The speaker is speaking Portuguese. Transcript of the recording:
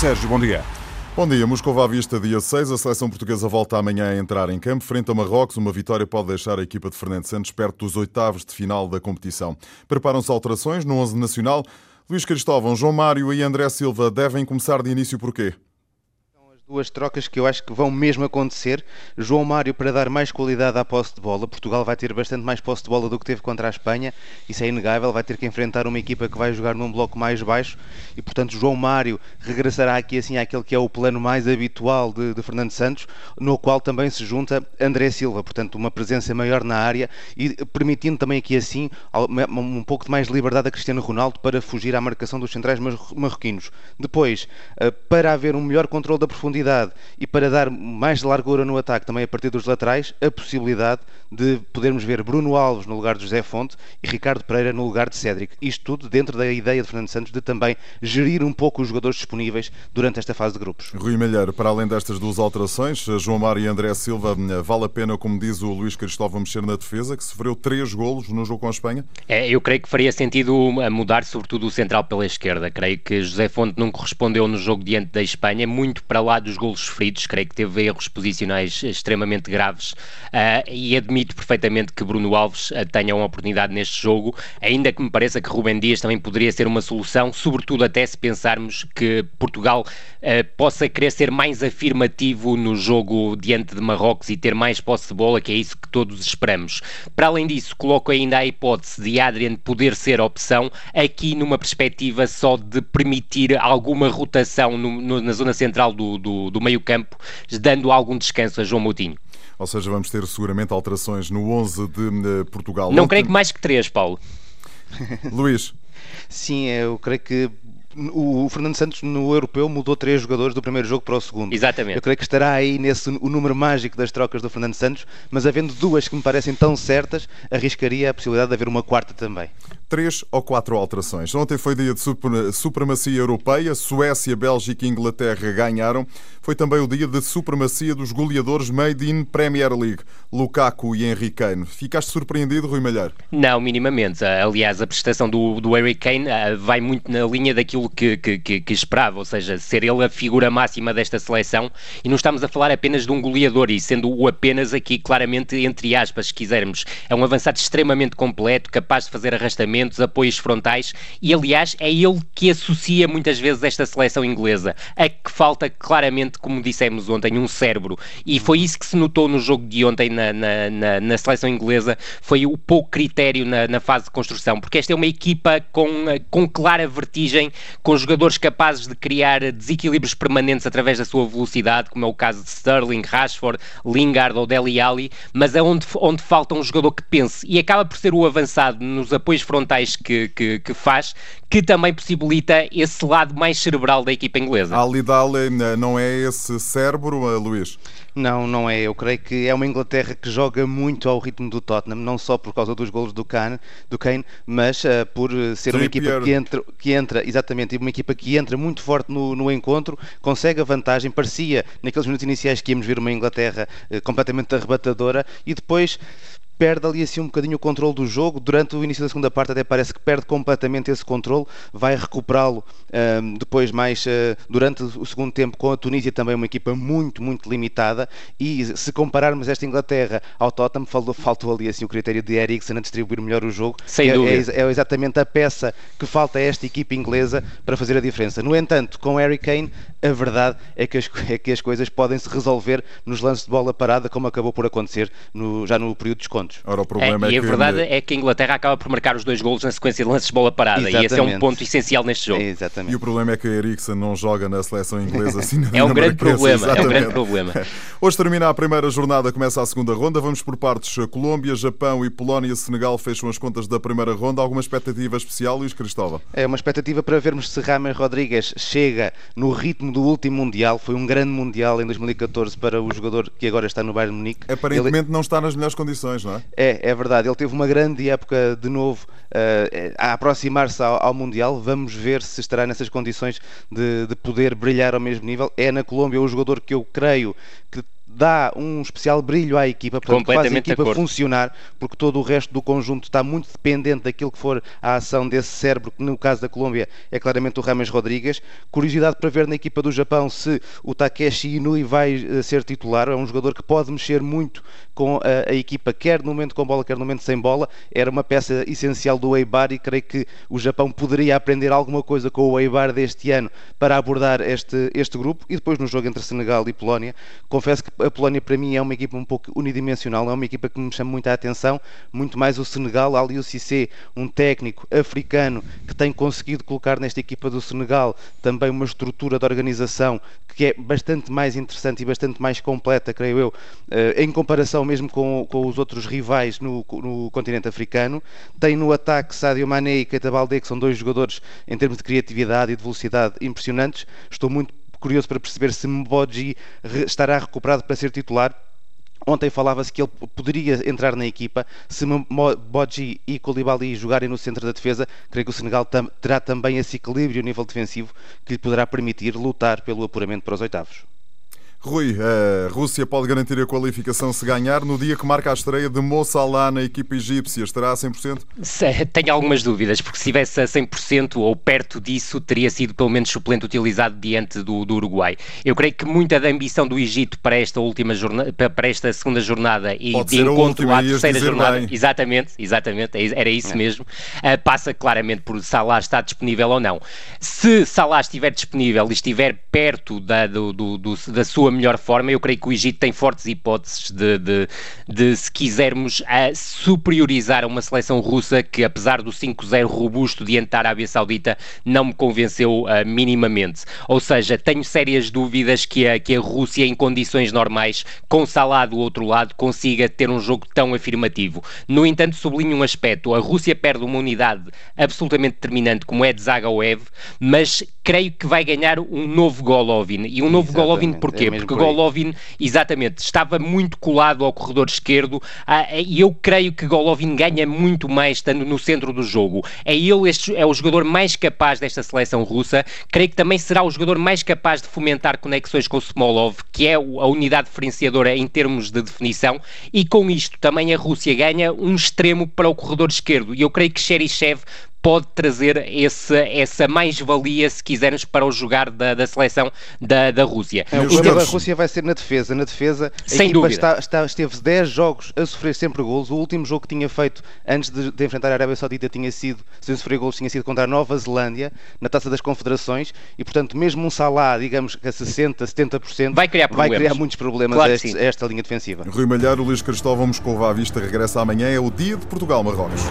Sérgio, bom dia. Bom dia, Moscou à vista, dia 6. A seleção portuguesa volta amanhã a entrar em campo. Frente a Marrocos, uma vitória pode deixar a equipa de Fernando Santos perto dos oitavos de final da competição. Preparam-se alterações no 11 nacional. Luís Cristóvão, João Mário e André Silva devem começar de início por quê? Duas trocas que eu acho que vão mesmo acontecer. João Mário para dar mais qualidade à posse de bola. Portugal vai ter bastante mais posse de bola do que teve contra a Espanha. Isso é inegável. Vai ter que enfrentar uma equipa que vai jogar num bloco mais baixo e, portanto, João Mário regressará aqui assim àquele que é o plano mais habitual de, de Fernando Santos, no qual também se junta André Silva. Portanto, uma presença maior na área e permitindo também aqui assim um pouco de mais liberdade a Cristiano Ronaldo para fugir à marcação dos centrais marroquinos. Depois, eh, para haver um melhor controle da profundidade profundidade e para dar mais largura no ataque também a partir dos laterais, a possibilidade de podermos ver Bruno Alves no lugar de José Fonte e Ricardo Pereira no lugar de Cédric. Isto tudo dentro da ideia de Fernando Santos de também gerir um pouco os jogadores disponíveis durante esta fase de grupos. Rui Malheiro, para além destas duas alterações, João Mário e André Silva, vale a pena, como diz o Luís Cristóvão, mexer na defesa, que sofreu três golos no jogo com a Espanha? É, eu creio que faria sentido mudar, sobretudo, o central pela esquerda. Creio que José Fonte não correspondeu no jogo diante da Espanha, muito para lá dos golos sofridos, creio que teve erros posicionais extremamente graves uh, e admito perfeitamente que Bruno Alves uh, tenha uma oportunidade neste jogo, ainda que me pareça que Rubem Dias também poderia ser uma solução, sobretudo até se pensarmos que Portugal uh, possa querer ser mais afirmativo no jogo diante de Marrocos e ter mais posse de bola, que é isso que todos esperamos. Para além disso, coloco ainda a hipótese de Adrian poder ser opção, aqui numa perspectiva só de permitir alguma rotação no, no, na zona central do, do, do meio campo, dando algum descanso a João Moutinho. Ou seja, vamos ter seguramente alterações no 11 de Portugal. Não Ontem... creio que mais que três, Paulo. Luís. Sim, eu creio que o Fernando Santos no europeu mudou três jogadores do primeiro jogo para o segundo. Exatamente. Eu creio que estará aí nesse o número mágico das trocas do Fernando Santos, mas havendo duas que me parecem tão certas, arriscaria a possibilidade de haver uma quarta também três ou quatro alterações. Ontem foi dia de supremacia europeia, Suécia, Bélgica e Inglaterra ganharam. Foi também o dia de supremacia dos goleadores made in Premier League, Lukaku e Henry Kane. Ficaste surpreendido, Rui Malheiro? Não, minimamente. Aliás, a prestação do, do Harry Kane ah, vai muito na linha daquilo que, que, que, que esperava, ou seja, ser ele a figura máxima desta seleção. E não estamos a falar apenas de um goleador, e sendo o apenas aqui claramente entre aspas, se quisermos. É um avançado extremamente completo, capaz de fazer arrastamento apoios frontais, e aliás é ele que associa muitas vezes esta seleção inglesa, a que falta claramente, como dissemos ontem, um cérebro. E foi isso que se notou no jogo de ontem na, na, na, na seleção inglesa, foi o pouco critério na, na, fase de construção, porque esta é uma equipa com, com clara vertigem, com jogadores capazes de criar desequilíbrios permanentes através da sua velocidade, como é o caso de Sterling, Rashford, Lingard ou Deli Ali, mas é onde, onde falta um jogador que pense, e acaba por ser o avançado nos apoios frontais que, que, que, faz, que também possibilita esse lado mais cerebral da equipa inglesa. Ali Dali não é esse cérebro, eh, Luís? Não, não é. Eu creio que é uma Inglaterra que joga muito ao ritmo do Tottenham, não só por causa dos golos do Kane, do Kane mas uh, por ser uma equipa que entra, que entra, exatamente, uma equipa que entra muito forte no, no encontro, consegue a vantagem, parecia naqueles minutos iniciais que íamos ver uma Inglaterra uh, completamente arrebatadora e depois perde ali assim um bocadinho o controle do jogo. Durante o início da segunda parte até parece que perde completamente esse controle, vai recuperá-lo um, depois mais uh, durante o segundo tempo com a Tunísia também uma equipa muito, muito limitada e se compararmos esta Inglaterra ao Tottenham, faltou, faltou ali assim o critério de Eriksen a distribuir melhor o jogo. Sem é, dúvida. É, é, exatamente a peça que falta a esta equipa inglesa para fazer a diferença. No entanto, com Harry Kane, a verdade é que as, é que as coisas podem se resolver nos lances de bola parada, como acabou por acontecer no, já no período de desconto pontos. Ora, o problema é, é e a verdade é que a Inglaterra acaba por marcar os dois golos na sequência de lances de bola parada Exatamente. e esse é um ponto essencial neste jogo. Exatamente. E o problema é que a Eriksen não joga na seleção inglesa assim É um grande problema, é um grande problema. Hoje termina a primeira jornada, começa a segunda ronda. Vamos por partes. Colômbia, Japão e Polónia, Senegal fecham as contas da primeira ronda. Alguma expectativa especial, Luís Cristóvão? É uma expectativa para vermos se Rames Rodrigues chega no ritmo do último Mundial. Foi um grande Mundial em 2014 para o jogador que agora está no Bayern Munique. Aparentemente Ele... não está nas melhores condições, não é? É, é verdade ele teve uma grande época de novo uh, a aproximar-se ao, ao, Mundial. Vamos ver se estará nessas condições de, de poder brilhar ao mesmo nível. É na Colômbia o jogador que eu creio que dá um especial brilho à equipa, portanto, faz a equipa funcionar, porque todo o resto do conjunto está muito dependente daquilo que for a ação desse cérebro, que no caso da Colômbia é claramente o Rames Rodrigues. Curiosidade para ver na equipa do Japão se o Takeshi Inui vai uh, ser titular, é um jogador que pode mexer muito com a, a, equipa, quer no momento com bola, quer no momento sem bola. Era uma peça essencial do Eibar e creio que o Japão poderia aprender alguma coisa com o Eibar deste ano para abordar este, este grupo. E depois no jogo entre Senegal e Polónia, confesso que a Polónia para mim é uma equipa um pouco unidimensional, é uma equipa que me chama muita atenção, muito mais o Senegal, ali o Cissé, um técnico africano que tem conseguido colocar nesta equipa do Senegal também uma estrutura de organização que é bastante mais interessante e bastante mais completa, creio eu, eh, em comparação mesmo com, com os outros rivais no, no, continente africano. Tem no ataque Sadio Mané e Keita Balde, que são dois jogadores em termos de criatividade e de velocidade impressionantes. Estou muito curioso para perceber se Mboji estará recuperado para ser titular. Ontem falava-se que ele poderia entrar na equipa. Se Bodji e Koulibaly jogarem no centro da defesa, creio que o Senegal terá também esse equilíbrio a nível defensivo que lhe poderá permitir lutar pelo apuramento para os oitavos. Rui, a Rússia pode garantir a qualificação se ganhar no dia que marca a estreia de Mo Salah na equipa egípcia. Estará a 100%? Tenho algumas dúvidas, porque se estivesse a 100% ou perto disso, teria sido pelo menos suplente utilizado diante do, do, Uruguai. Eu creio que muita da ambição do Egito para esta última jornada, para esta segunda jornada e pode de encontro à terceira jornada, bem. exatamente, exatamente, é era isso é. mesmo, uh, passa claramente por Salah estar disponível ou não. Se Salah estiver disponível e estiver perto da, do, do, do, da sua sua melhor forma. Eu creio que o Egito tem fortes hipóteses de, de, de se quisermos, a superiorizar uma seleção russa que, apesar do 5-0 robusto diante da Arábia Saudita, não me convenceu uh, minimamente. Ou seja, tenho sérias dúvidas que a, que a Rússia, em condições normais, com Salah do outro lado, consiga ter um jogo tão afirmativo. No entanto, sublinho um aspecto: a Rússia perde uma unidade absolutamente determinante, como é de Zagaoev, mas creio que vai ganhar um novo Golovin. E um novo Exatamente. Golovin porquê? É Porque Golovin, exatamente, estava muito colado ao corredor esquerdo ah, e eu creio que Golovin ganha muito mais estando no centro do jogo. É ele, este, é o jogador mais capaz desta seleção russa. Creio que também será o jogador mais capaz de fomentar conexões com o Smolov, que é a unidade diferenciadora em termos de definição. E com isto também a Rússia ganha um extremo para o corredor esquerdo. E eu creio que Cheryshev pode trazer esse, essa mais-valia, se quisermos, para o jogar da, da seleção da, da Rússia. É, o problema da Rússia vai ser na defesa. Na defesa, a Sem equipa está, está, esteve 10 jogos a sofrer sempre golos. O último jogo que tinha feito antes de, de, enfrentar a Arábia Saudita tinha sido, sem sofrer golos, tinha sido contra a Nova Zelândia, na Taça das Confederações, e portanto, mesmo um Salah, digamos que a 60%, 70%, vai criar, vai criar muitos problemas claro a, este, a, esta linha defensiva. Rui Malheiro, Luís Cristóvão Moscova à vista regressa amanhã. É o dia de Portugal-Marrocos.